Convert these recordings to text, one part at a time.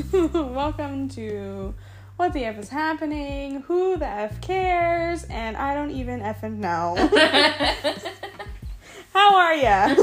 Welcome to What the F is Happening, Who the F Cares, and I don't even effing know. How are ya?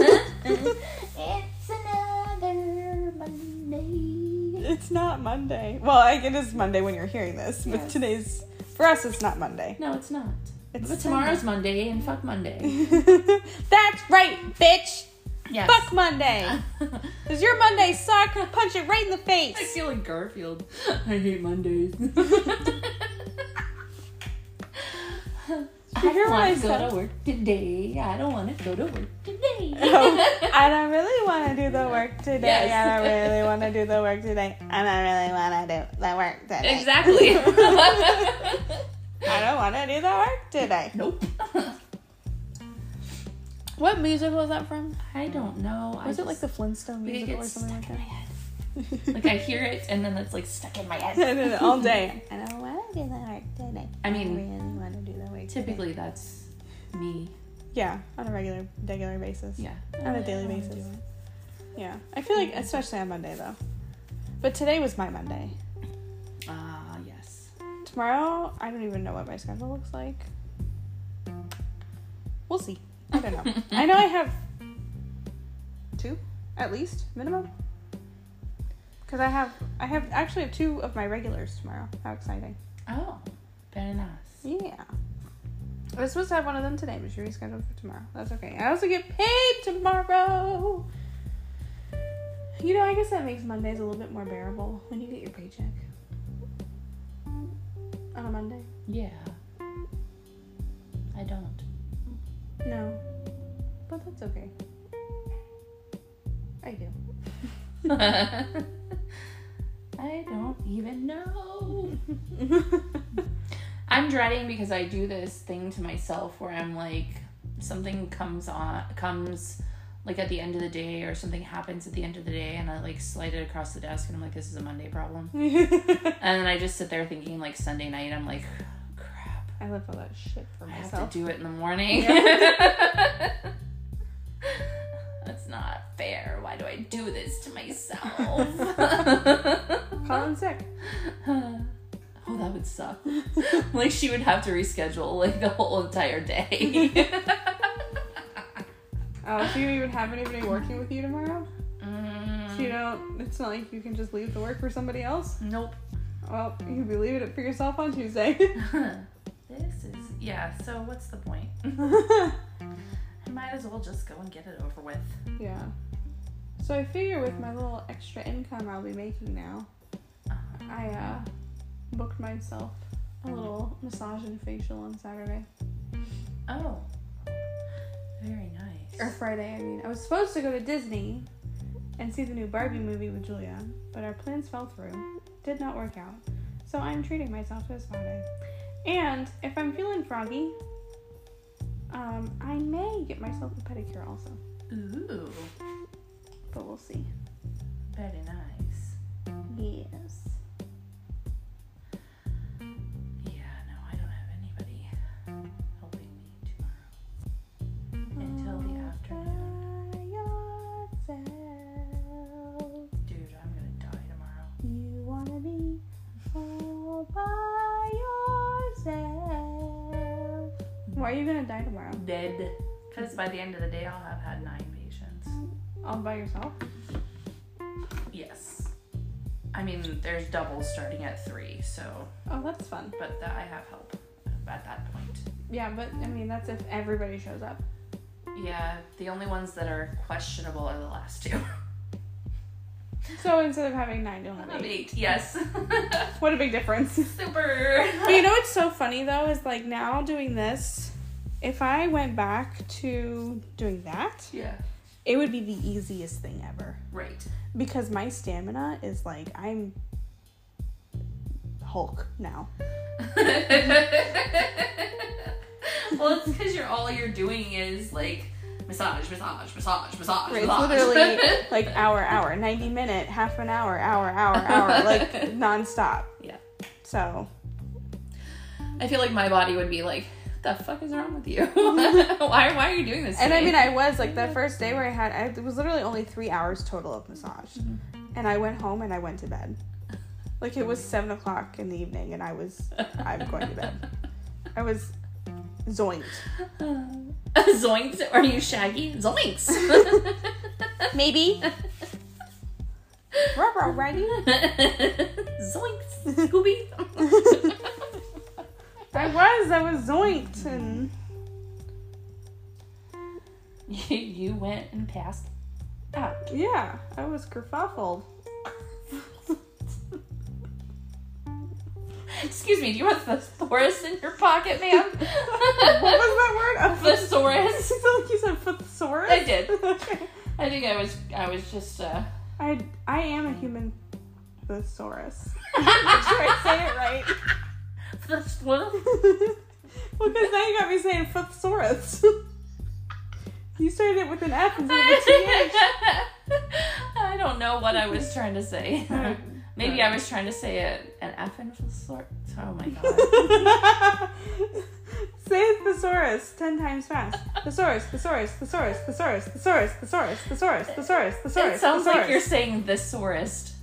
it's another Monday. it's not Monday. Well, I, it is Monday when you're hearing this, but Yes. today's, for us, it's not Monday. No, it's not. It's but tomorrow's Monday and fuck Monday. That's right, bitch! Yes. Fuck Monday! Does your Monday suck? Punch it right in the face! I feel like Garfield. I hate Mondays. I don't want to go to work today. I don't want to go to work today. Oh, I don't really want to do the work today. Yes. I don't really want to do the work today. I don't really want to do the work today. exactly. I don't want to do the work today. nope. What music was that from? I don't know. I Was it like the Flintstone it musical or something stuck like in my that? head. Like I hear it and then it's like stuck in my head. And then all day. I don't want to do the work today. I mean, really want to do the work. Typically that's me. yeah, on a regular, regular basis. Yeah. On a daily I basis. do it. Yeah, I feel like especially on Monday though. But today was my Monday. Ah, yes. Tomorrow, I don't even know what my schedule looks like. We'll see. I don't know. I know I have two, at least minimum. Because I have, I have actually have two of my regulars tomorrow. How exciting! Oh, very nice. Yeah. I was supposed to have one of them today, but she rescheduled for tomorrow. That's okay. I also get paid tomorrow. You know, I guess that makes Mondays a little bit more bearable when you get your paycheck on a Monday. Yeah. No. But that's okay. I do. I don't even know. I'm dreading because I do this thing to myself where I'm like something comes on comes like at the end of the day or something happens at the end of the day and I like slide it across the desk and I'm like this is a Monday problem. And then I just sit there thinking like Sunday night I'm like. I left all that shit for myself. I have to do it in the morning. That's not fair. Why do I do this to myself? Call in sick. oh, that would suck. like she would have to reschedule like the whole entire day. Oh, so you even have anybody working with you tomorrow? So you Mm, don't. It's not like you can just leave the work for somebody else. nope. Well, you can be leaving it for yourself on Tuesday. This is yeah. So what's the point? I might as well just go and get it over with. yeah. So I figure with my little extra income I'll be making now, I uh, booked myself a little massage and facial on Saturday Oh, very nice. or Friday. I mean, I was supposed to go to Disney and see the new Barbie movie with Julia, but our plans fell through. Did not work out. So I'm treating myself this Friday. And if I'm feeling froggy, um, I may get myself a pedicure also, Ooh, but we'll see. very nice. Yes. Why are you gonna die tomorrow? Dead. Because by the end of the day, I'll have had nine patients. All by yourself? Yes. I mean, there's doubles starting at three, so, Oh, that's fun. but that I have help at that point. Yeah, but I mean, that's if everybody shows up. Yeah, the only ones that are questionable are the last two. So instead of having nine, you'll have eight. eight, yes. What a big difference. Super. But you know what's so funny though is like now doing this, if I went back to doing that, Yeah. it would be the easiest thing ever. Right. Because my stamina is like I'm Hulk now. well, it's because you're all you're doing is like massage, massage, massage, massage, Right, it's massage. literally like hour, hour, ninety minute, half an hour, hour, hour, hour, like nonstop. Yeah. So I feel like my body would be like, "The fuck is wrong with you? why, why are you doing this?" And to I mean, I was like the first day where I had, I, it was literally only three hours total of massage. Mm-hmm. And I went home and I went to bed. Like it was seven o'clock in the evening, and I was I'm going to bed. I was zoinked. Zoinks? Are you Shaggy? Zoinks! Maybe. Rubber, Raggy. Zoinks! Scooby! I was. I was zoinked, and you, you went and passed out. yeah, I was kerfuffled. Excuse me, do you have a thesaurus in your pocket, ma'am? What was that word? A Thesaurus. It sounded like you said thesaurus. I did. Okay. I think I was I was just uh I I am a human thesaurus. sure I say it right? Thess- what? well, because now you got me saying thesaurus. you started it with an F instead of a TH. I don't know what I was trying to say. Maybe I was trying to say it an F in sort. Oh my god. Say thesaurus ten times fast. Thesaurus, thesaurus, thesaurus, thesaurus, thesaurus, thesaurus, thesaurus, thesaurus, thesaurus. It sounds like you're saying thesaurus.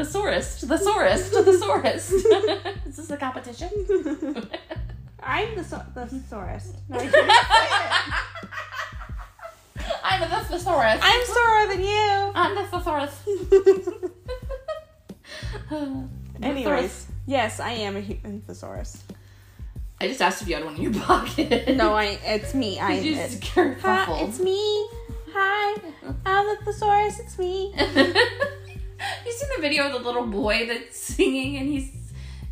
Thesaurus, thesaurus, thesaurus. Is this a competition? I'm the so- the. No, I it. I'm the thesaurus. I'm sorer than you. I'm the thesaurus. Anyways, yes, I am a human thesaurus. I just asked if you had one in your pocket. No, I. It's me. I. It. just Hi, it's me. Hi, I'm the thesaurus. It's me. you seen the video of the little boy that's singing and he's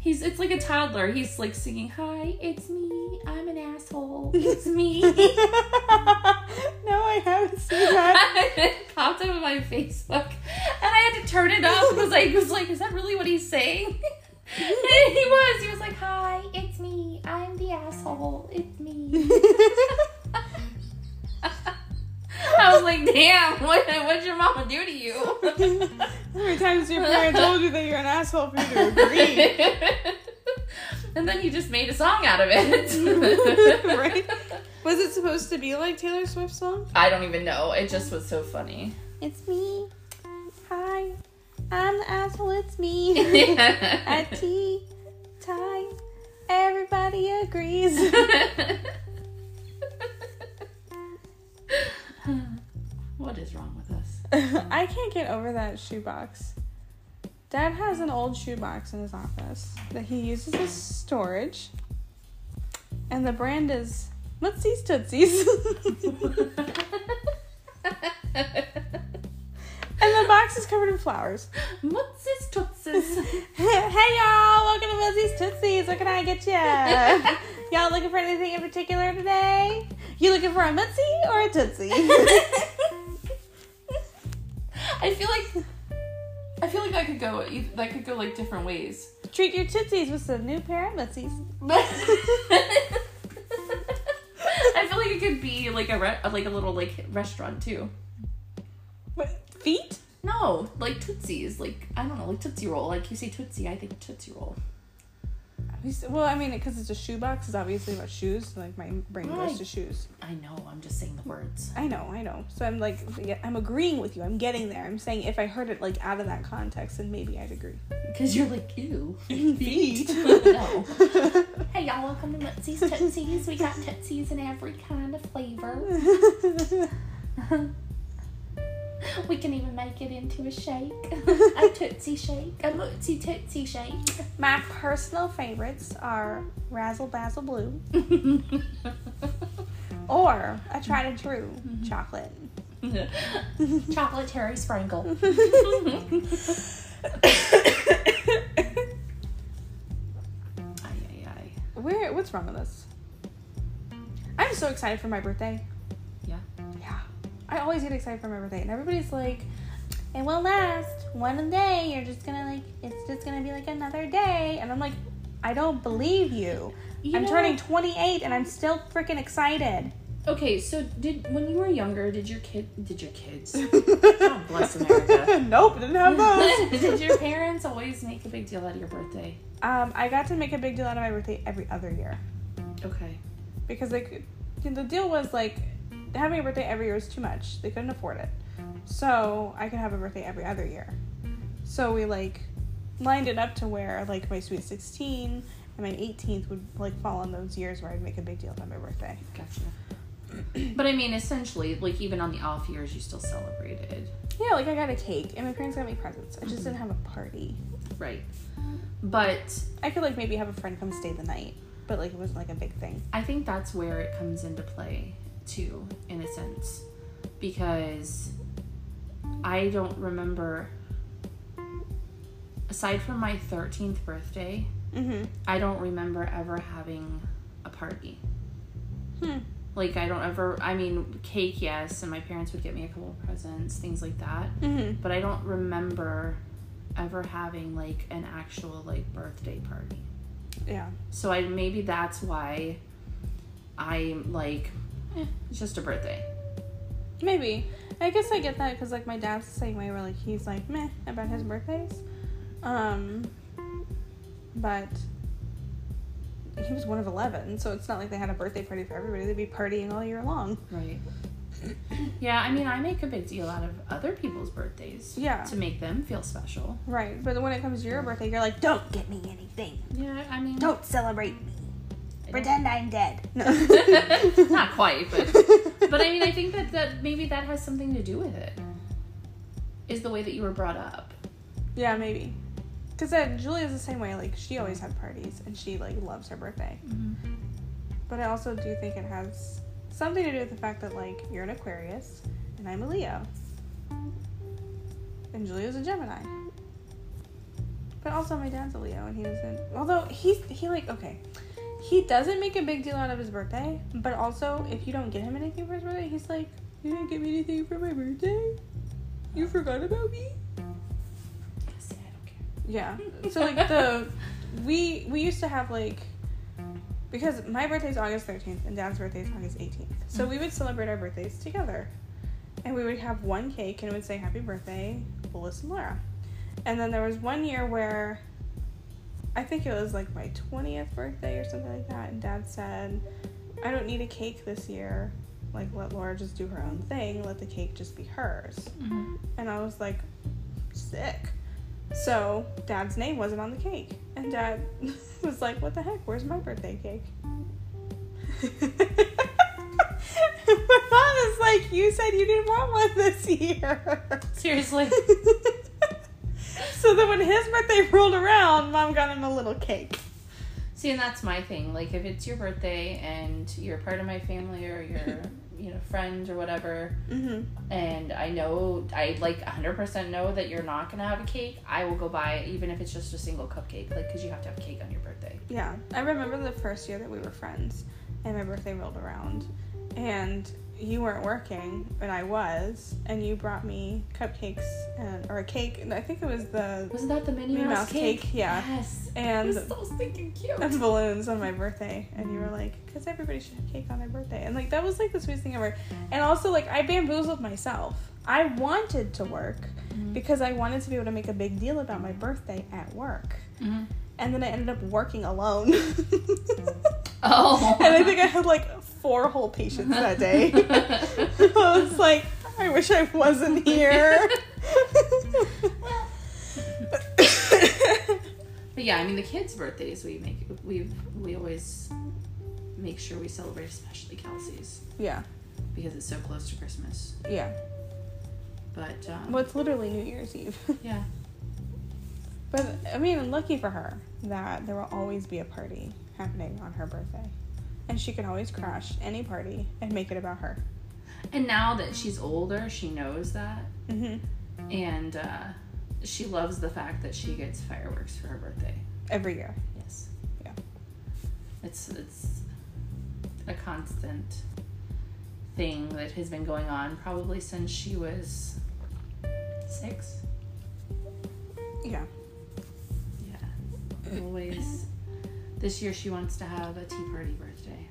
he's it's like a toddler. He's like singing, Hi, it's me. I'm an asshole. It's me. no, I haven't seen that. it popped up on my Facebook and I had to turn it off because I was like, is that really what he's saying? and he was. He was like, Hi, it's me. I'm the asshole. It's me. Like, damn, what what'd your mama do to you? How many times your parents told you that you're an asshole for you to agree? and then you just made a song out of it. right? Was it supposed to be like Taylor Swift's song? I don't even know. It just was so funny. It's me. Hi, I'm the asshole. It's me. At tea time, everybody agrees. What is wrong with us? I can't get over that shoebox. Dad has an old shoebox in his office that he uses as storage. And the brand is Mutsy's Tootsies. and the box is covered in flowers. Mutsy's Tootsies. hey y'all, welcome to Mutsy's Tootsies. What can I get you? y'all looking for anything in particular today? You looking for a Mutsie or a Tootsie? I feel like I feel like that could go that could go like different ways. Treat your Tootsies with some new pair of Mutsies. I feel like it could be like a re- like a little like restaurant too. What, feet? No, like Tootsie's, like I don't know, like Tootsie Roll. Like you say Tootsie, I think Tootsie Roll. Well, I mean, because it's a shoebox, it's obviously about shoes. so, Like my brain goes to shoes. I know. I'm just saying the words. I know, I know. So I'm like, I'm agreeing with you. I'm getting there. I'm saying if I heard it like out of that context, then maybe I'd agree. Because you're like ew. Feet. no. Hey y'all, welcome to Mutsy's Tootsies. We got Tootsies in every kind of flavor. we can even make it into a shake. a Tootsie shake. A Mutsy Tootsie shake. my personal favorites are Razzle Bazzle Blue or a tried and true mm-hmm. chocolate. Chocolate cherry sprinkle. Ay, ay, ay. Where? What's wrong with us? I'm so excited for my birthday. Yeah. Yeah. I always get excited for my birthday, and everybody's like, "It won't last one day. You're just gonna like, it's just gonna be like another day." And I'm like, I don't believe you. You I'm know- turning 28, and I'm still freaking excited. Okay, so did when you were younger, did your kid did your kids God bless America. nope, didn't have those. did your parents always make a big deal out of your birthday? um, I got to make a big deal out of my birthday every other year Okay. because like the deal was like having a birthday every year was too much. They couldn't afford it. So I could have a birthday every other year. So we like lined it up to where like my sweet 16 and my 18th would like fall on those years where I'd make a big deal about my birthday. Gotcha. But I mean, essentially, like even on the off years, you still celebrated, Yeah, like I got a cake and my parents got me presents. I just didn't have a party. right? But I could like maybe have a friend come stay the night, but like it wasn't like a big thing. I think that's where it comes into play too, in a sense, because I don't remember. Aside from my thirteenth birthday, Mm-hmm. I don't remember ever having a party. Hmm. Like I don't ever. I mean, cake, yes, and my parents would get me a couple of presents, things like that. Mm-hmm. But I don't remember ever having like an actual like birthday party. Yeah. So I maybe that's why I'm like, eh, it's just a birthday. Maybe. I guess I get that because like my dad's the same way where like he's like meh about his birthdays. Um but he was one of eleven, so it's not like they had a birthday party for everybody. They'd be partying all year long. Right. Yeah, I mean, I make a big deal out of other people's birthdays. Yeah. To make them feel special. Right. But when it comes to your birthday, you're like, Don't get me anything. Yeah, I mean, Don't celebrate me. Pretend I'm dead. No. not quite, but but I mean, I think that that maybe that has something to do with it. Is the way that you were brought up. Yeah, maybe. Because uh, Julia's the same way. Like, she always had parties and she, like, loves her birthday. But I also do think it has something to do with the fact that, like, you're an Aquarius and I'm a Leo. And Julia's a Gemini. But also, my dad's a Leo and he doesn't. Although, he's, he, like, okay. He doesn't make a big deal out of his birthday, but also, if you don't get him anything for his birthday, he's like, You didn't get me anything for my birthday? You forgot about me? Yes, I don't care. Yeah. So like the we we used to have like because my birthday's August 13th and dad's birthday is August 18th. So we would celebrate our birthdays together. And we would have one cake and it would say happy birthday, Willis and Laura. And then there was one year where I think it was like my 20th birthday or something like that and dad said, "I don't need a cake this year. Like let Laura just do her own thing. Let the cake just be hers." Mm-hmm. And I was like, sick. So dad's name wasn't on the cake. And dad was like, what the heck? Where's my birthday cake? my mom is like, you said you didn't want one this year. Seriously. so then when his birthday rolled around, mom got him a little cake. See, and that's my thing. Like, if it's your birthday and you're part of my family or you're, you know, friend or whatever, Mm-hmm. and I know, I like 100% know that you're not gonna have a cake, I will go buy it, even if it's just a single cupcake. Like, because you have to have cake on your birthday. Yeah. I remember the first year that we were friends and my birthday rolled around. And you weren't working, and I was, and you brought me cupcakes and or a cake. And I think it was the Wasn't that the Minnie, Minnie Mouse, Mouse cake? cake, yeah. Yes. and it was so stinking cute. and balloons on my birthday and you were like because everybody should have cake on their birthday and like that was like the sweetest thing ever and also like i bamboozled myself i wanted to work Mhm. because i wanted to be able to make a big deal about my birthday at work Mhm. and then i ended up working alone Oh. and i think i had like four whole patients that day. I was like i wish i wasn't here. But yeah, I mean the kids' birthdays we make we we always make sure we celebrate, especially Kelsey's. Yeah. Because it's so close to Christmas. yeah. But um, well it's literally new year's eve. Yeah, But I mean, lucky for her that there will always be a party happening on her birthday. And she can always crash any party and make it about her. and now that she's older, she knows that, hmm and uh, she loves the fact that she gets fireworks for her birthday. Every year. Yes. Yeah. It's it's a constant thing that has been going on probably since she was six. Yeah. Yeah. Always. This year she wants to have a tea party birthday.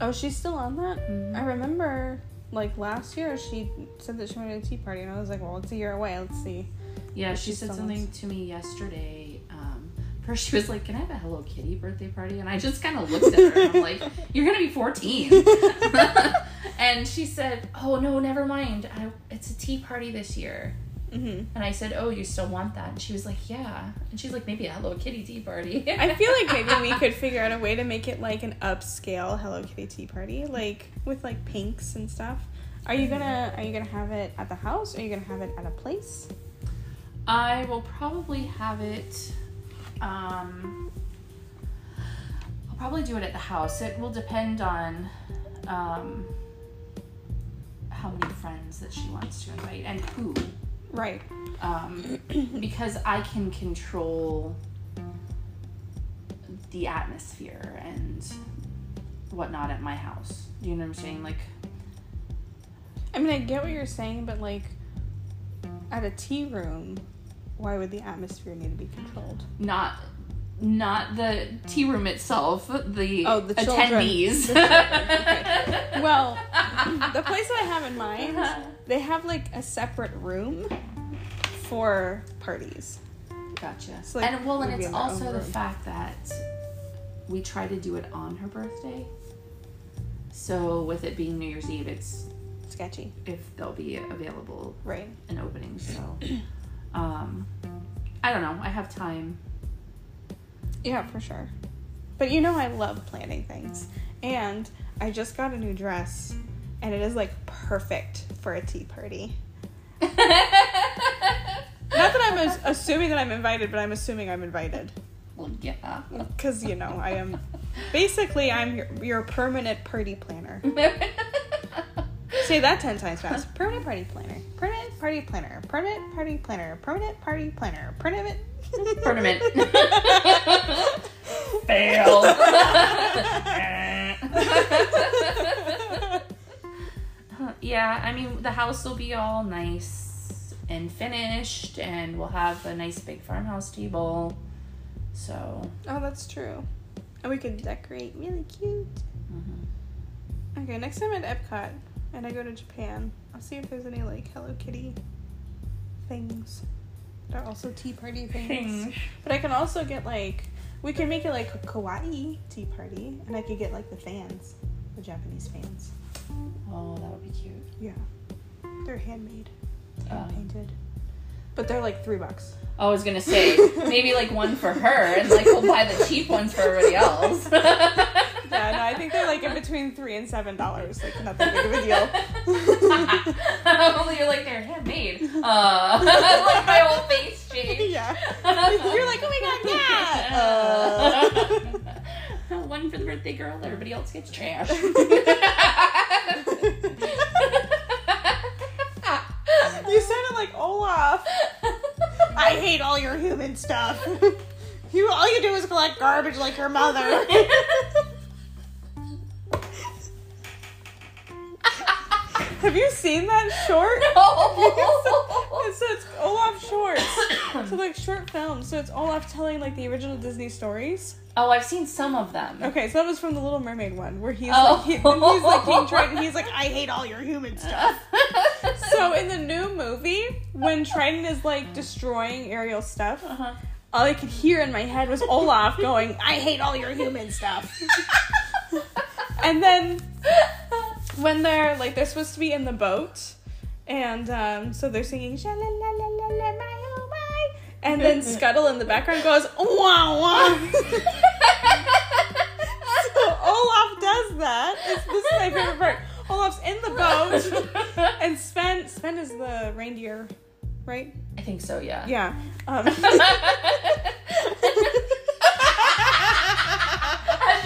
Oh, she's still on that? Mhm. I remember, like, last year she said that she wanted a tea party, and I was like, well, it's a year away. Let's see. Yeah, she she said something wants- to me yesterday. Um, first, she was like, "Can I have a Hello Kitty birthday party?" And I just kind of looked at her and I'm like, "You're gonna be 14." and she said, "Oh no, never mind. I, it's a tea party this year. Mm-hmm. And I said, oh, you still want that? And she was like, yeah. And she's like, maybe a Hello Kitty tea party. I feel like maybe we could figure out a way to make it like an upscale Hello Kitty tea party, like with like pinks and stuff. Are you gonna Are you gonna have it at the house? Or are you gonna have it at a place? I will probably have it. Um, I'll probably do it at the house. It will depend on um, how many friends that she wants to invite and who. Right. Um, because I can control the atmosphere and whatnot at my house. Do you know what I'm saying? Like, I mean, I get what you're saying, but like at a tea room, why would the atmosphere need to be controlled? not not the tea room itself, the, Oh, the attendees. The okay. Well, the place that I have in mind, they have like a separate room for parties. Gotcha. So, like, and well, and it's in their own also the room. fact that we try to do it on her birthday. So with it being New Year's Eve, it's Sketchy. if they'll be available Right. and opening. So, um, I don't know. I have time. Yeah, for sure. But you know, I love planning things. And I just got a new dress, and it is like perfect for a tea party. Not that I'm as- assuming that I'm invited, but I'm assuming I'm invited. well, yeah. Because, you know, I am basically, I'm your, your permanent party planner. Say that 10 times fast. Permanent party planner. Permanent party planner. Permanent party planner. Permanent party planner. Permanent. Tournament. Fail. yeah, I mean, the house will be all nice and finished, and we'll have a nice big farmhouse table. So, Oh, that's true. And we could decorate really cute. mhm. Okay, next time at Epcot and I go to Japan, I'll see if there's any like Hello Kitty things. There are also tea party things. But I can also get like we can make it like a kawaii tea party and I could get like the fans, the Japanese fans. Oh, that would be cute. Yeah. They're handmade, hand uh. painted. But they're like three bucks. I was gonna say maybe like one for her, and like we'll buy the cheap ones for everybody else. Yeah, no, I think they're like in between three and seven dollars. Like not that big of a deal. Only you're like they're handmade. Uh, like my whole face changed. yeah. You're like, oh my god, yeah. Uh. One for the birthday girl, everybody else gets trash. You sounded like Olaf. I hate all your human stuff. You all you do is collect garbage like your mother. Have you seen that short? No. it's, it's Olaf shorts. So like short films. So it's Olaf telling like the original Disney stories. oh, I've seen some of them. Okay, so that was from the Little Mermaid one, where he's Oh. like he, he's like being tried. He's like, I hate all your human stuff. So in the new movie, when Triton is like destroying Ariel's stuff, Uh-huh. all I could hear in my head was Olaf going, I hate all your human stuff. and then when they're like they're supposed to be in the boat, and um, so they're singing sha la la la la la my oh my, and then Scuttle in the background goes wah wah. so Olaf does that. It's, this is my favorite part. Olaf's in the boat, and Sven Sven is the reindeer, right? I think so, yeah. Yeah. Um, As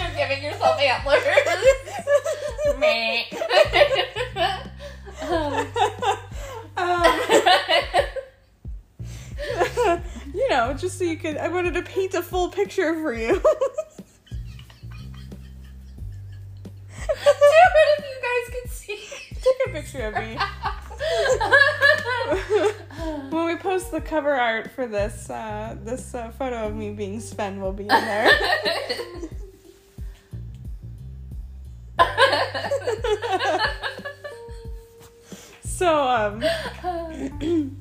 you're giving yourself antlers. Meh. You could. I wanted to paint a full picture for you. It, if you guys could see. Take a picture of me. when we post the cover art for this, uh, this uh, photo of me being Sven will be in there. so, um,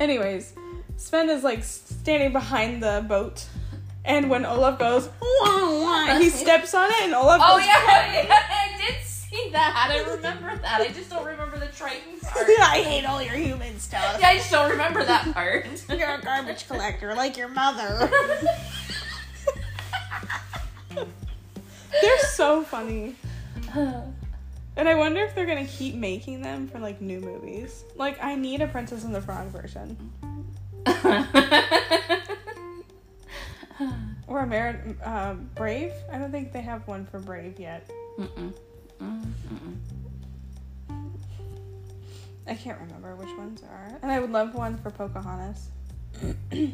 anyways, Sven is like standing behind the boat, and when Olaf goes, wah, wah, he steps on it, and Olaf oh goes, yeah, yeah, I did see that. I remember that. I just don't remember the Triton part. I hate all your human stuff. Yeah, I just don't remember that part. You're a garbage collector like your mother. They're so funny. And I wonder if they're gonna keep making them for like new movies. Like, I need a Princess and the Frog version. Or a Mer- uh, Brave. I don't think they have one for Brave yet. Mm-mm. Mm-mm. I can't remember which ones are. And I would love one for Pocahontas.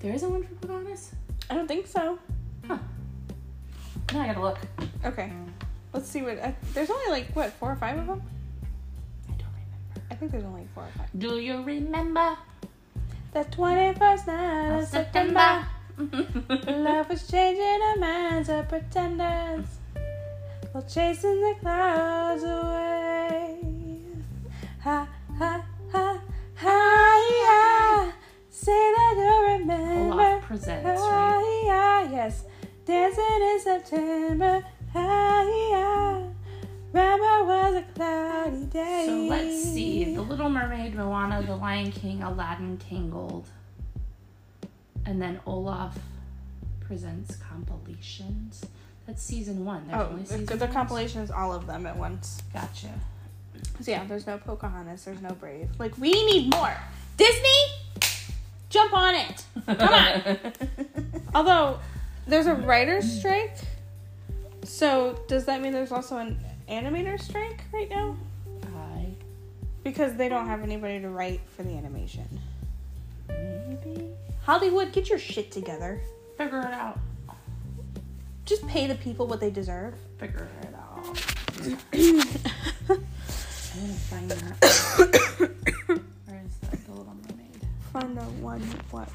There isn't one for Pocahontas? I don't think so. Huh. Now I gotta look. Okay. Let's see what. There's only like, what, four or five of them? I don't remember. I think there's only four or five. Do you remember? The 21st night of September. Love was changing our minds of pretenders while chasing the clouds away. Ha ha ha ha yeah. Say that you remember. Olaf presents, right? Ah, yeah, yes. Dancing in September. Ah, yeah. Remember was a cloudy day. So let's see. The Little Mermaid, Moana, The Lion King, Aladdin, Tangled. And then Olaf presents compilations. That's season one. There's Oh, only the, season the one? compilation is all of them at once. Gotcha. So yeah, there's no Pocahontas, there's no Brave. Like we need more. Disney, jump on it. Come on. Although there's a writer's strike, so does that mean there's also an animator strike right now? I Because they don't have anybody to write for the animation. maybe Hollywood, get your shit together. figure it out. Just pay the people what they deserve. Figure it out. I'm gonna find that. Where is that? The Little Mermaid. Find the one what?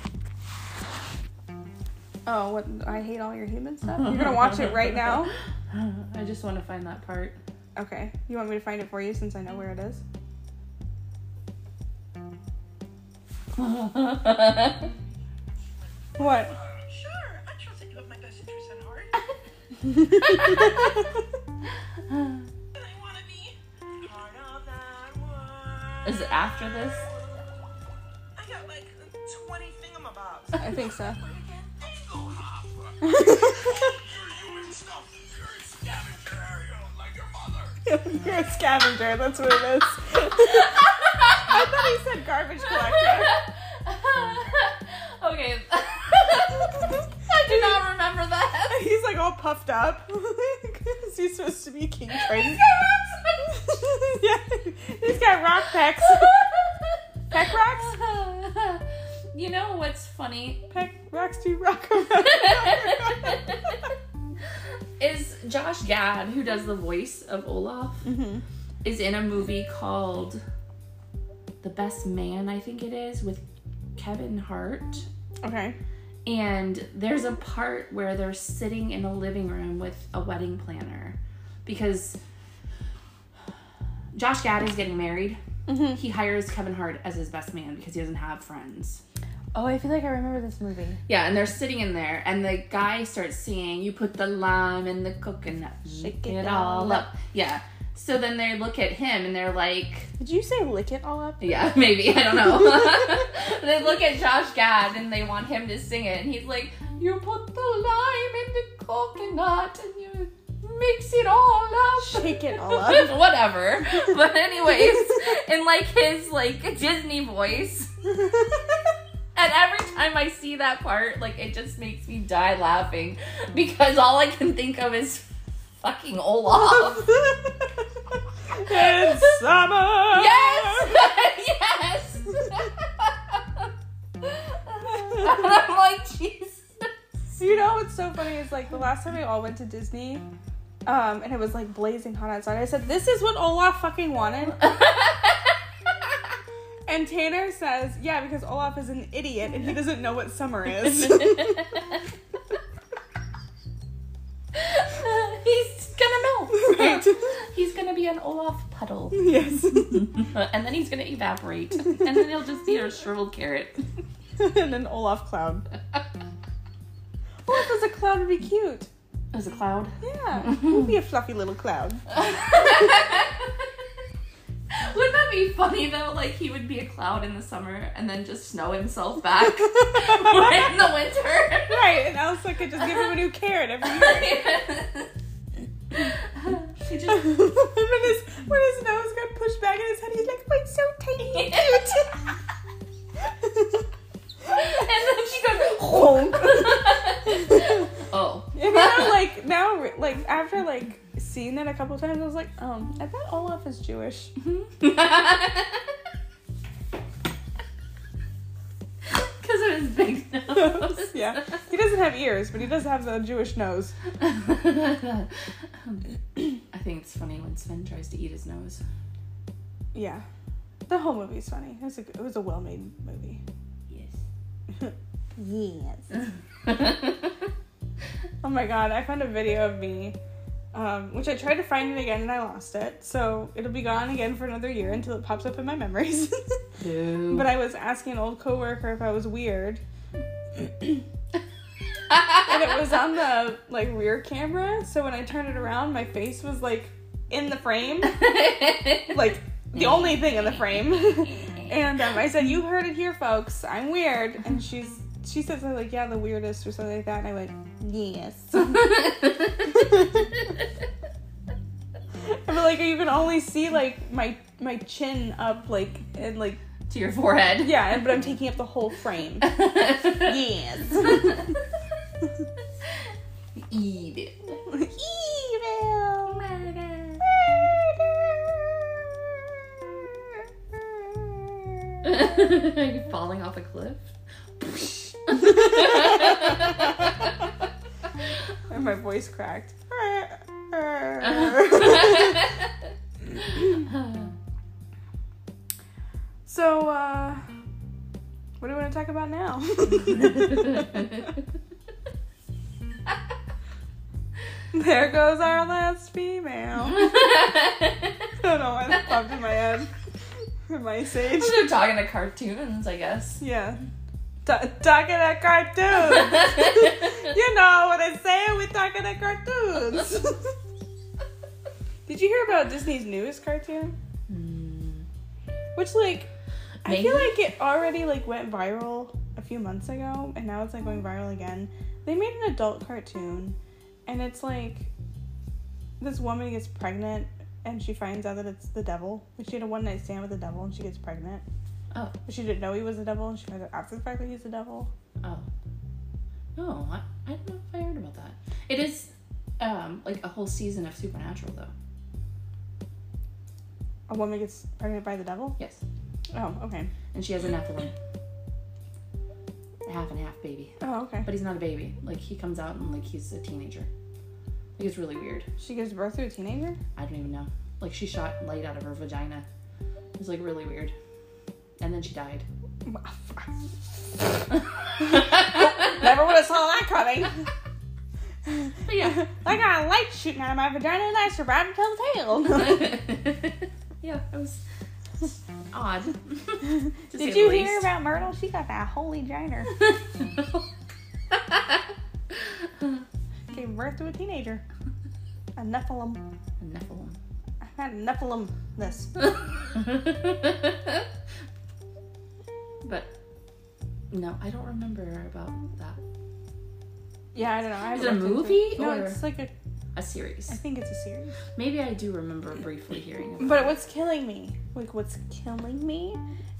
Oh, what? I hate all your human stuff. You're gonna watch it right now. I just want to find that part. Okay. You want me to find it for you since I know where it is? What? Oh, sure, I trust that you have my best interests at heart. I wanna be part of that world. Is it after this? I got like 20 thingamabobs. I think so. You're a scavenger. That's what it is. I thought he said garbage collector. okay. I do not remember that. He's like all puffed up. Is he supposed to be King Triton? yeah, he's got rock pecs. Peck rocks? You know what's funny Peck rocks do rock is Josh Gad, who does the voice of Olaf, mm-hmm. is in a movie called The Best Man, I think it is, with Kevin Hart. Okay. And there's a part where they're sitting in a living room with a wedding planner because Josh Gad is getting married. Mhm. He hires Kevin Hart as his best man because he doesn't have friends. Oh, I feel like I remember this movie. Yeah, and they're sitting in there, and the guy starts singing, "You put the lime in the coconut, shake it all up." Yeah. So then they look at him, and they're like, Did you say lick it all up? Yeah, maybe. I don't know. they look at Josh Gad and they want him to sing it. And he's like, You put the lime in the coconut and you mix it all up. Shake it all up. Whatever. But anyways, in like his like Disney voice. And every time I see that part, like it just makes me die laughing because all I can think of is fucking Olaf. it's summer. Yes! yes! and I'm like, Jesus. You know what's so funny is like the last time we all went to Disney, um, and it was like blazing hot outside. I said, "This is what Olaf fucking wanted," and Tanner says, "Yeah, because Olaf is an idiot and he doesn't know what summer is." he's gonna know. Right. He's gonna be an Olaf puddle. yes. and then he's gonna evaporate. And then he'll just be a shriveled carrot. and an Olaf cloud. Olaf as a cloud would be cute. As a cloud. Yeah, we'll be a fluffy little cloud. Be funny though? Like he would be a cloud in the summer and then just snow himself back in the winter. Right, and Elsa could just give him a new carrot every year. he just when his when his nose got pushed back in his head, he's like, "Wait, so tiny and cute." and then she goes Honk. Oh. And now, like now, like after like seeing that a couple times, I was like, um, I bet Olaf is Jewish. Because of his big nose. yeah, he doesn't have ears, but he does have the Jewish nose. I think it's funny when Sven tries to eat his nose. Yeah, the whole movie's funny. It was a it was a well made movie. Yes. Yes. Oh my god, I found a video of me, um, which I tried to find it again and I lost it. So it'll be gone again for another year until it pops up in my memories. But I was asking an old coworker if I was weird. and it was on the like rear camera, so when I turned it around, my face was like in the frame, like the only thing in the frame. and um, I said, "You heard it here, folks. I'm weird." And she's she says like, "Yeah, the weirdest" or something like that. And I went, "Yes." I feel like you can only see like my my chin up, like and like to your forehead. yeah, but I'm taking up the whole frame. yes. It. Evil. Are you falling off a cliff? and my voice cracked. so, uh, what do we want to talk about now? there goes our last female. I don't know why that popped in my head. My age. They're talking to cartoons, I guess. Yeah. Talking to cartoons. you know what I say? We're talking to cartoons. Did you hear about Disney's newest cartoon? Hmm. Which like I feel like it already like went viral a few months ago and now it's like going viral again. They made an adult cartoon and it's like this woman gets pregnant and she finds out that it's the devil. Like she had a one night stand with the devil and she gets pregnant. Oh. But she didn't know he was the devil and she finds out after the fact that he's the devil. Oh. No, I, I don't know if I heard about that. It is um like a whole season of Supernatural though. A woman gets pregnant by the devil? Yes. Oh, okay. And she has a Nephilim. A half and half baby. Oh, okay. But he's not a baby. Like he comes out and like he's a teenager. Like it's really weird. She gives birth to a teenager? I don't even know. Like she shot light out of her vagina. It was like really weird. And then she died. Never would have saw that coming. But yeah. I got a light shooting out of my vagina and I survived to tell the tale. yeah, it was odd. Did you hear about Myrtle? She got that holy giner. Gave birth to a teenager. A Nephilim. A Nephilim. I had a Nephilim this. But no, I don't remember about that. Yeah, I don't know. I Is it a movie No, it's like a. A series. I think it's a series. Maybe I do remember briefly hearing about But it. what's killing me, like what's killing me,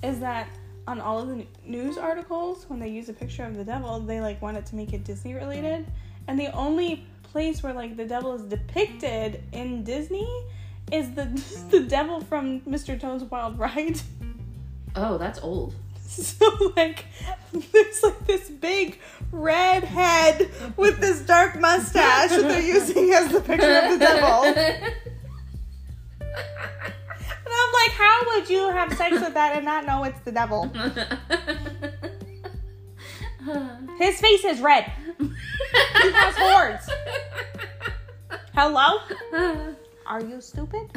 is that on all of the news articles, when they use a picture of the devil, they like want it to make it Disney related, and the only place where like the devil is depicted in Disney is the the devil from Mr. Toad's Wild Ride. Oh, that's old. So like, there's like this big red head with this dark mustache that they're using as the picture of the devil. And I'm like, how would you have sex with that and not know it's the devil? His face is red. He has horns. Hello? Are you stupid?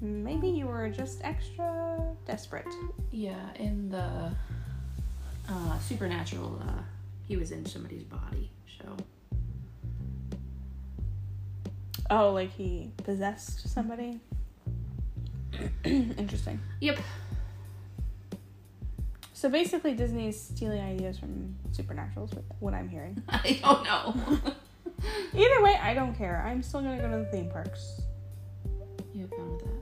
Maybe you were just extra desperate. yeah, in the uh, Supernatural, uh, he was in somebody's body so. Oh, like he possessed somebody. Interesting. Yep. So basically, Disney is stealing ideas from Supernaturals. What I'm hearing. I don't know. Either way, I don't care. I'm still gonna go to the theme parks. you have fun with that.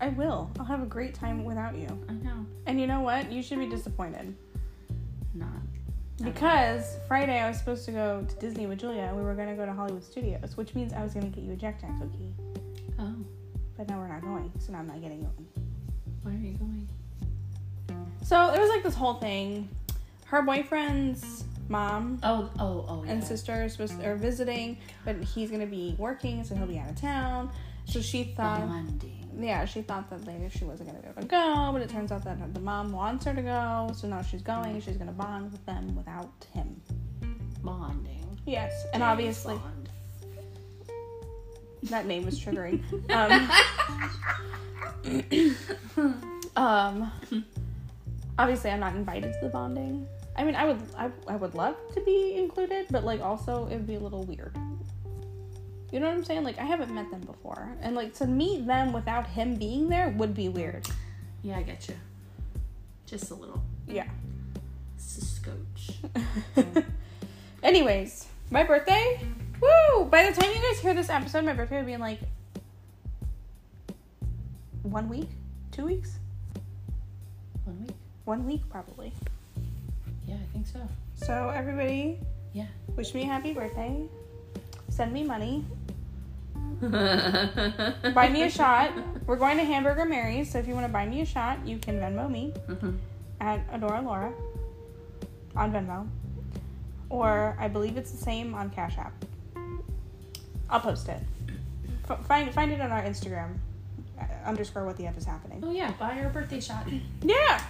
I will. I'll have a great time without you. I know. And you know what? You should be disappointed Not. because Friday I was supposed to go to Disney with Julia. and We were gonna go to Hollywood Studios, which means I was gonna get you a Jack Jack cookie. Oh. But now we're not going, so now I'm not getting you one. Why are you going? So it was like this whole thing. Her boyfriend's mom Oh, oh, oh, yeah. and sister are supposed are visiting, but he's gonna be working, so he'll be out of town. So she thought, Bonding. yeah, she thought that later she wasn't gonna be able to go, but it turns out that the mom wants her to go, so now she's going. She's gonna bond with them without him. Bonding. Yes, and James obviously Bond. that name was triggering. Um, um, obviously, I'm not invited to the bonding. I mean, I would, I, I would love to be included, but like also it would be a little weird. You know what I'm saying? Like I haven't met them before, and like to meet them without him being there would be weird. Yeah, I get you. Just a little. Yeah. It's a scotch. Anyways, my birthday. Woo! By the time you guys hear this episode, my birthday will be in like one week, two weeks, One week. one week probably. Yeah, I think so. So everybody, Yeah. wish me a happy birthday. Send me money. Buy Buy me a shot. We're going to Hamburger Mary's, so if you want to buy me a shot, you can Venmo me Mhm. at Adora Laura on Venmo, or I believe it's the same on Cash App. I'll post it. F- find find it on our Instagram uh, underscore what the f is happening. Oh yeah, buy her a birthday shot. Yeah.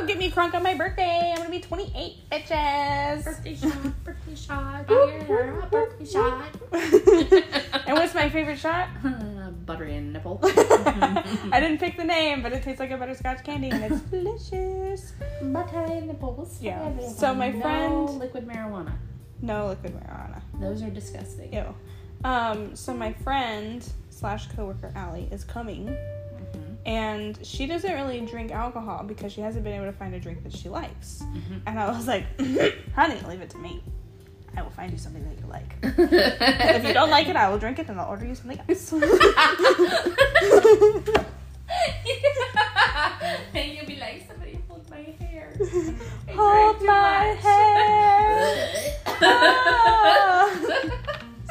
Woo! Get me crunk on my birthday. I'm gonna be 28, bitches. Birthday shot. Birthday shot. Buy Whoop, her birthday whoop, shot. and what's my favorite shot? Buttery and nipple. I didn't pick the name, but it tastes like a butterscotch candy and it's delicious. Buttery nipples. Yeah. Everyone. So my No friend- liquid marijuana. No liquid marijuana. Those are disgusting. Ew. Um, so my friend slash coworker Allie is coming. And she doesn't really drink alcohol because she hasn't been able to find a drink that she likes. Mhm. And I was like, honey, leave it to me. I will find you something that you like. If you don't like it, I will drink it and I'll order you something else. and you'll be like, somebody hold my hair. I Hold my much." hair. Ah.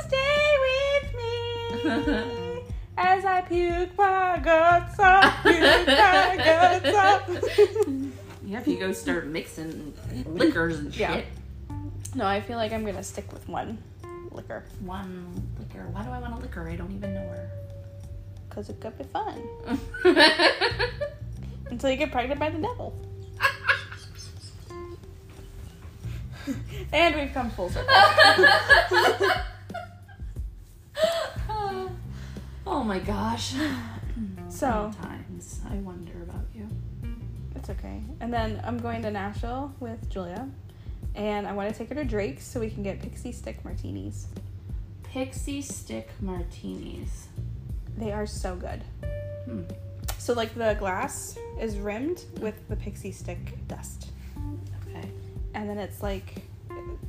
Stay with me as I puke my guts up, puke my guts up. Yeah, if you go start mixing liquors and shit. Yeah. no, I feel like I'm gonna stick with one liquor One liquor. Why do I want a liquor? I don't even know her. because it could be fun until you get pregnant by the devil. and we've come full circle. oh my gosh. So Sometimes I wonder about you. it's okay. And then I'm going to Nashville with Julia, and I want to take her to Drake's so we can get pixie stick martinis. Pixie stick martinis. They are so good. Hmm. So like the glass is rimmed with the pixie stick dust. Okay. And then it's like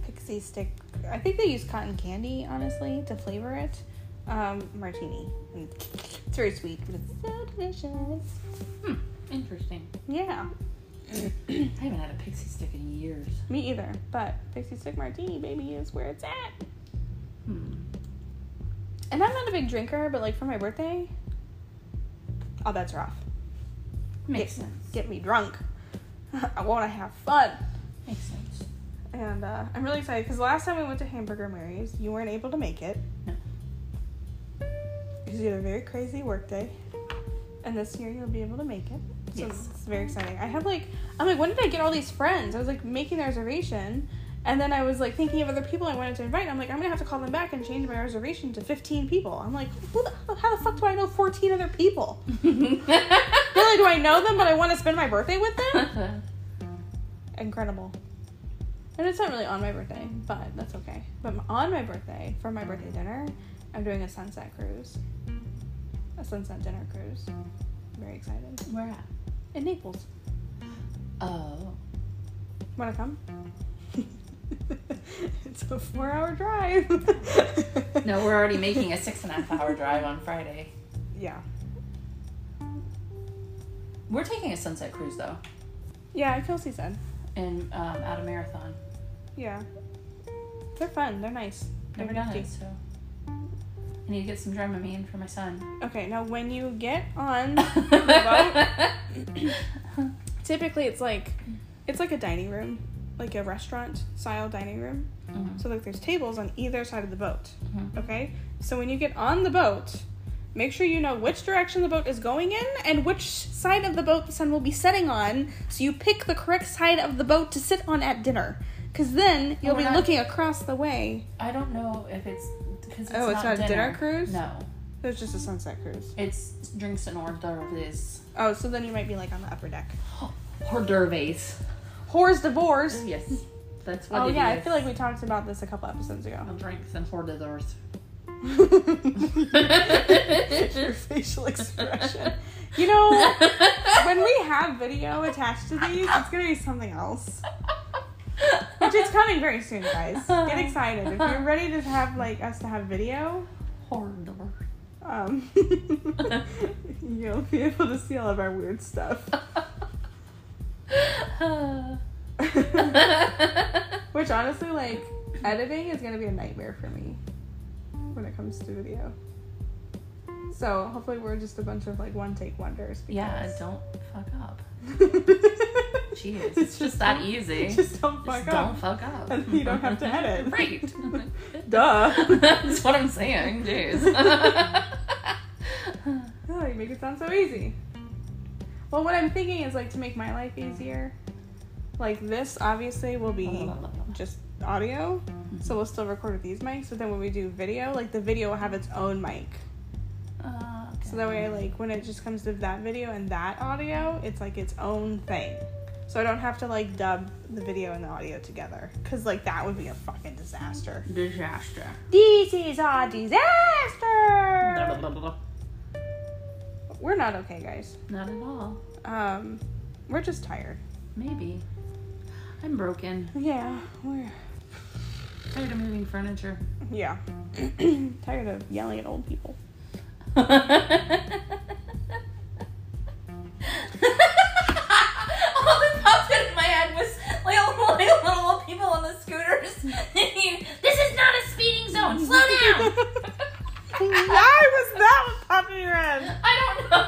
pixie stick I think they use cotton candy, honestly, to flavor it. Um, martini. It's very sweet, but it's so delicious. Hmm. Interesting. Yeah. I haven't had a pixie stick in years. Me either. But pixie stick martini, baby, is where it's at. Hmm. And I'm not a big drinker, but like for my birthday, all bets are off. Makes Get- sense. Get me drunk. I want to have fun. Makes sense. And uh, I'm really excited because last time we went to Hamburger Mary's, you weren't able to make it. Because you had a very crazy work day. And this year you'll be able to make it. So Yes. it's very exciting. I have like, I'm like, when did I get all these friends? I was like making the reservation. And then I was like thinking of other people I wanted to invite. I'm like, I'm gonna have to call them back and change my reservation to 15 people. I'm like, who the, how the fuck do I know 14 other people? Really, do I know them, but I want to spend my birthday with them? incredible. And it's not really on my birthday, but that's okay. But on my birthday, for my birthday dinner, I'm doing a sunset cruise. A sunset dinner cruise. very excited. Where at? In Naples. Oh. Wanna come? it's a four hour drive. No, we're already making a six and a half hour drive on Friday. Yeah. We're taking a sunset cruise though, Yeah, Kelsey said. in um, at a marathon. Yeah. They're fun. They're nice. They're Never done nifty. it, so I need to get some Dramamine for my son. Okay, now when you get on the boat, typically it's like it's like a dining room, like a restaurant style dining room. Mhm. So like there's tables on either side of the boat. Mhm. Okay? So when you get on the boat, make sure you know which direction the boat is going in and which side of the boat the sun will be setting on so you pick the correct side of the boat to sit on at dinner. Cuz then you'll we're be not- looking across the way. I don't know if it's because it's Oh, it's not not a dinner cruise? No, There's just a sunset cruise. it's drinks and hors d'oeuvres. Oh, so then you might be like on the upper deck. Hors d'oeuvres. Whores divorce. Oh, yes, that's what Oh it yeah, I feel like we talked about this a couple episodes ago. drinks and hors d'oeuvres. Your facial expression. You know, when we have video attached to these, it's gonna be something else. Which is coming very soon, guys. Get excited. If you're ready to have like us to have video, hors d'oeuvres. um, you'll be able to see all of our weird stuff. Which honestly, like, editing is gonna be a nightmare for me when it comes to video. So hopefully we're just a bunch of like one take wonders. yeah, don't fuck up. Jeez, It's just that easy. Just don't fuck Just up. don't fuck up. And you don't have to edit. right. Duh. That's what I'm saying. Jeez. Oh, you make it sound so easy. Well, what I'm thinking is like to make my life easier. Like this, obviously, will be just audio, so we'll still record with these mics. But then when we do video, like the video will have its own mic. Uh, So that way, like when it just comes to that video and that audio, it's like its own thing. So I don't have to like dub the video and the audio together, cause like that would be a fucking disaster. disaster. This is a disaster. We're not okay, guys. Not at all. Um, we're just tired. Maybe. I'm broken. Yeah, we're Tired of moving furniture. yeah tired of yelling at old people. Popped into my head was like like, little old people on the scooters. this is not a speeding zone. Slow down. Why was that what popped in your head? I don't know.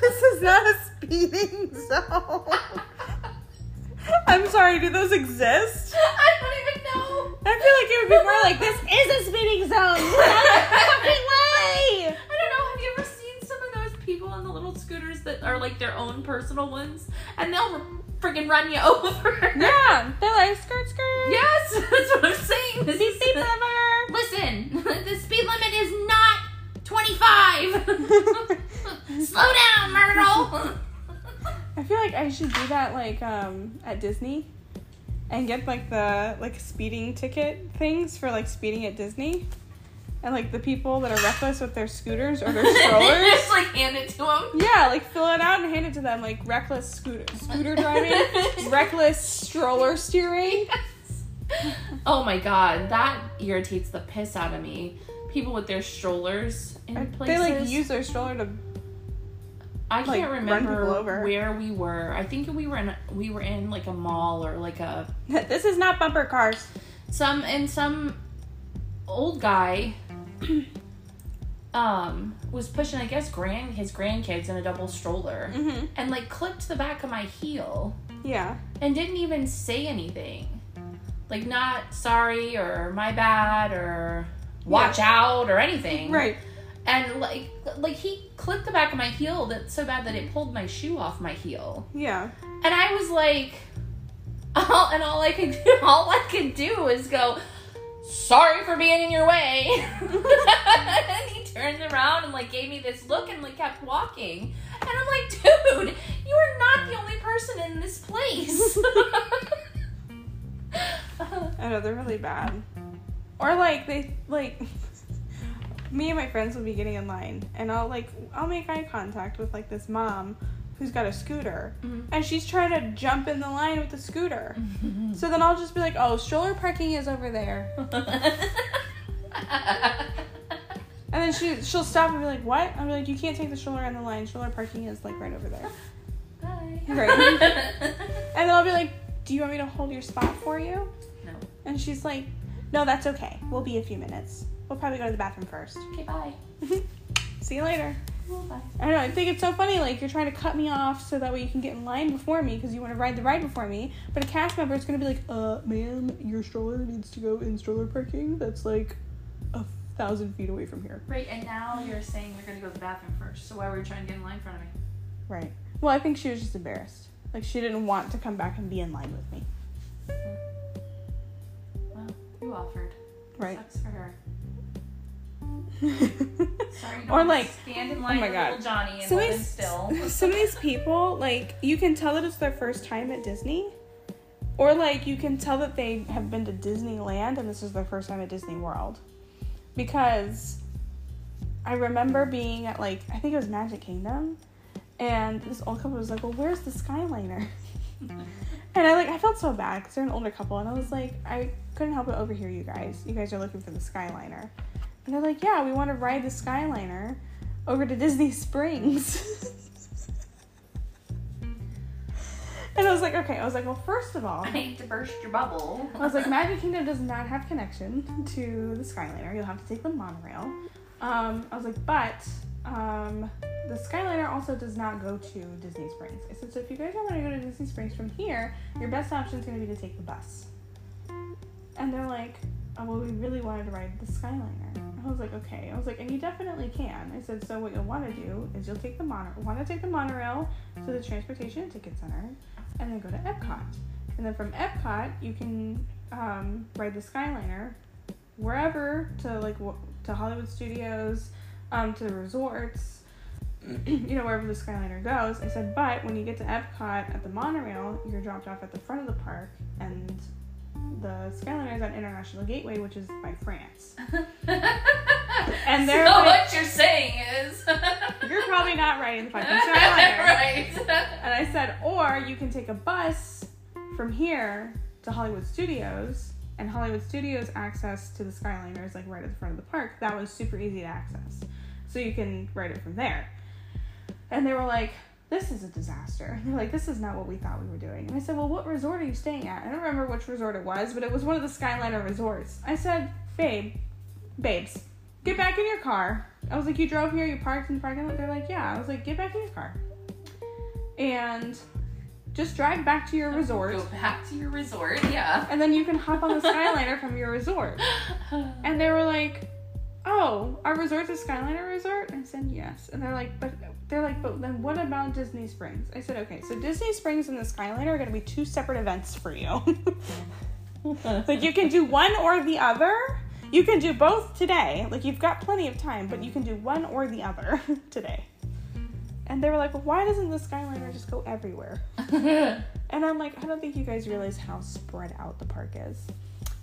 This is not a speeding zone. I'm sorry, do those exist? I don't even know. I feel like it would be more like this is a speeding zone. Get out of the fucking way. I don't know. Have you ever seen some of those people on the little scooters that are like their own personal ones, they'll freaking run you over? Yeah, they're like skirt skirt. Yes, that's what I'm saying. This Beep is beep bummer. Listen, the speed limit is not 25. Slow down, Myrtle. I feel like I should do that like um at Disney and get like the like speeding ticket things for like speeding at Disney. And like the people that are reckless with their scooters or their strollers. Just like hand it to him. yeah, like fill it out and hand it to them like reckless scooter scooter driving, reckless stroller steering. Oh my god, that irritates the piss out of me. People with their strollers in places. They like use their stroller to I like, can't remember where we were. I think we were in we were in like a mall or like a This is not bumper cars. some and some old guy um was pushing I guess grand his grandkids in a double stroller Mm-hmm. and like clipped the back of my heel Yeah. and didn't even say anything. Like not sorry or my bad or watch out or anything. Right. And like like he clipped the back of my heel that so bad that it pulled my shoe off my heel. Yeah. And I was like all, and all I could do all I could do is go sorry for being in your way. and he turned around and like gave me this look and like kept walking. And I'm like, dude, you are not the only person in this place. I know they're really bad. Or like they like me and my friends will be getting in line, and I'll like I'll make eye contact with like this mom who's got a scooter, Mhm. and she's trying to jump in the line with the scooter. So then I'll just be like, "Oh, stroller parking is over there," and then she she'll stop and be like, "What?" I'm like, "You can't take the stroller in the line. Stroller parking is like right over there." Bye. Right. And then I'll be like, "Do you want me to hold your spot for you?" no. And she's like, "No, that's okay. We'll be a few minutes. We'll probably go to the bathroom first. Okay, bye. See you later." I know. I think it's so funny. Like you're trying to cut me off so that way you can get in line before me because you want to ride the ride before me. But a cast member is gonna be like, "Uh, ma'am, your stroller needs to go in stroller parking. That's like a thousand feet away from here." Right, and now you're saying you're gonna go to the bathroom first. So why were you trying to get in line in front of me? Right. Well, I think she was just embarrassed. Like she didn't want to come back and be in line with me. Well, you offered. Right. Sucks for her. Sorry, Or, like- stand in oh line oh my God. little Johnny and Some these- still. Some of these people, like, you can tell that it's their first time at Disney. Or, like, you can tell that they have been to Disneyland and this is their first time at Disney World. Because I remember being at, like, I think it was Magic Kingdom. And this old couple was like, well, where's the Skyliner? and I, like, I felt so bad because they're an older couple. And I was like, I couldn't help but overhear you guys. You guys are looking for the Skyliner. And they're like, yeah, we want to ride the Skyliner over to Disney Springs. and I was like, okay. I was like, well, first of all, I hate to burst your bubble. I was like, Magic Kingdom does not have connection to the Skyliner. You'll have to take the monorail. Um, I was like, but um, the Skyliner also does not go to Disney Springs. I said, so if you guys want to go to Disney Springs from here, your best option is going to be to take the bus. And they're like, oh, well, we really wanted to ride the Skyliner. I was like, okay. I was like, and you definitely can. I said, so what you'll want to do is you'll take the mono, want to take the monorail to the Transportation and Ticket Center, and then go to Epcot. And then from Epcot, you can um, ride the Skyliner wherever to like wh- to Hollywood Studios, um, to resorts, you know wherever the Skyliner goes. I said, but when you get to Epcot at the monorail, you're dropped off at the front of the park, and the Skyliner is at International Gateway, which is by France. and they're so like- what you're saying is You're probably not riding the fucking Skyliner. right. And I said, or you can take a bus from here to Hollywood Studios, and Hollywood Studios access to the Skyliner is like right at the front of the park. That was super easy to access. So you can ride it from there. And they were like, this is a disaster. They're like, this is not what we thought we were doing. And I said, well, what resort are you staying at? I don't remember which resort it was, but it was one of the Skyliner resorts. I said, babe, babes, get back in your car. I was like, you drove here, you parked in the parking lot? They're like, yeah. I was like, get back in your car. And just drive back to your resort. Go back to your resort, yeah. And then you can hop on the Skyliner from your resort. And they were like, "Oh, our resort's a Skyliner resort." I said, "Yes." And they're like, "But they're like, but then what about Disney Springs?" I said, "Okay, so Disney Springs and the Skyliner are going to be two separate events for you. like you can do one or the other. You can do both today. Like you've got plenty of time, but you can do one or the other today." And they were like, well, "Why doesn't the Skyliner just go everywhere?" And I'm like, I don't think you guys realize how spread out the park is.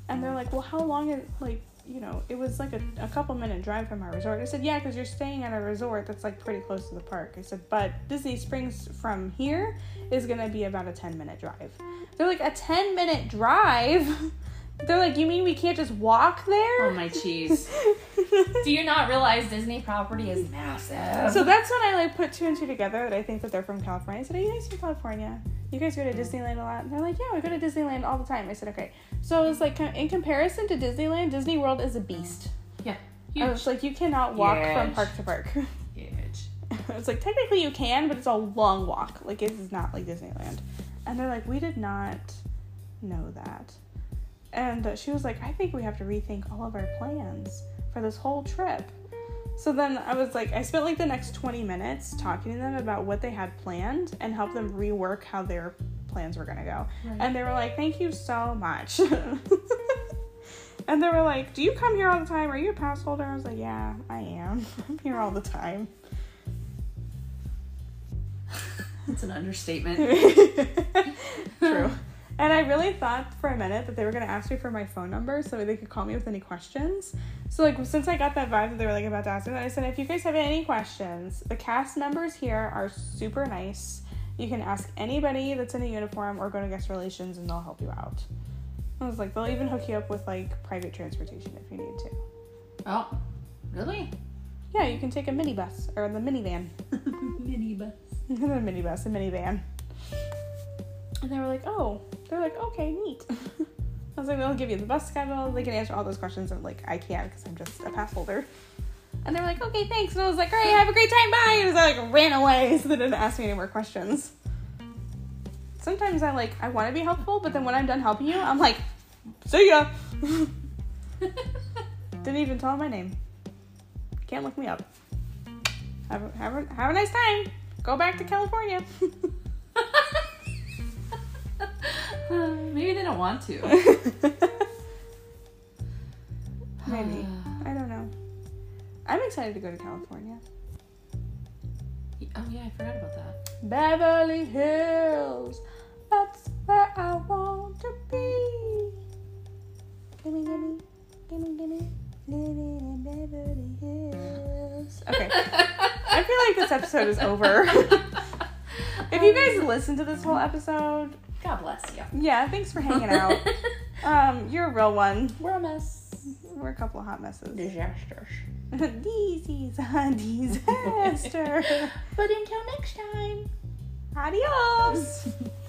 And they're like, well, how long is like, you know, it was like a, a couple minute drive from our resort. I said, yeah, because you're staying at a resort that's like pretty close to the park. I said, but Disney Springs from here is gonna be about a 10 minute drive. They're like, a 10 minute drive? They're like, you mean we can't just walk there? Oh my cheese. Do you not realize Disney property is massive? So that's when I like put two and two together that I think that they're from California. I said, Are you guys from California? You guys go to Disneyland a lot? And they're like, Yeah, we go to Disneyland all the time. I said, Okay. So it was like in comparison to Disneyland, Disney World is a beast. yeah. I was like, you cannot walk from park to park. Huge. it's like technically you can, but it's a long walk. Like it is not like Disneyland. And they're like, we did not know that. And uh, she was like, I think we have to rethink all of our plans for this whole trip. So then I was like, I spent like the next 20 minutes talking to them about what they had planned and help them rework how their plans were gonna go. Right. And they were like, thank you so much. and they were like, do you come here all the time? Are you a pass holder? I was like, yeah, I am. I'm here all the time. That's an understatement. True. And I really thought for a minute that they were gonna ask me for my phone number so they could call me with any questions. So like since I got that vibe that they were like about to ask me that, I said if you guys have any questions, the cast members here are super nice. You can ask anybody that's in a uniform or go to guest relations and they'll help you out. I was like, they'll even hook you up with like private transportation if you need to. Oh, really? Yeah, you can take a minibus or the minivan. Minibus. the minibus, a minivan. And they were like, oh, they're like, okay, neat. I was like, they'll give you the bus schedule. They can answer all those questions. And like, I can't because I'm just a pass holder. And they were like, okay, thanks. And I was like, great, have a great time, bye. And I like ran away, so they didn't ask me any more questions. Sometimes I like, I want to be helpful, but then when I'm done helping you, I'm like, see ya. Didn't even tell my name. Can't look me up. Have a, have a, have a nice time. Go back to California. Maybe they don't want to. Maybe. Excited to go to California. Oh yeah, I forgot about that. Beverly Hills. That's where I want to be. Gimme, gimme, gimme, gimme. Living in Beverly Hills. Okay. I feel like this episode is over. if you guys listen to this whole episode, God bless you. yeah, thanks for hanging out. Um, you're a real one. We're a mess. We're a couple of hot messes. Disasters. a disaster. But until next time. Adios.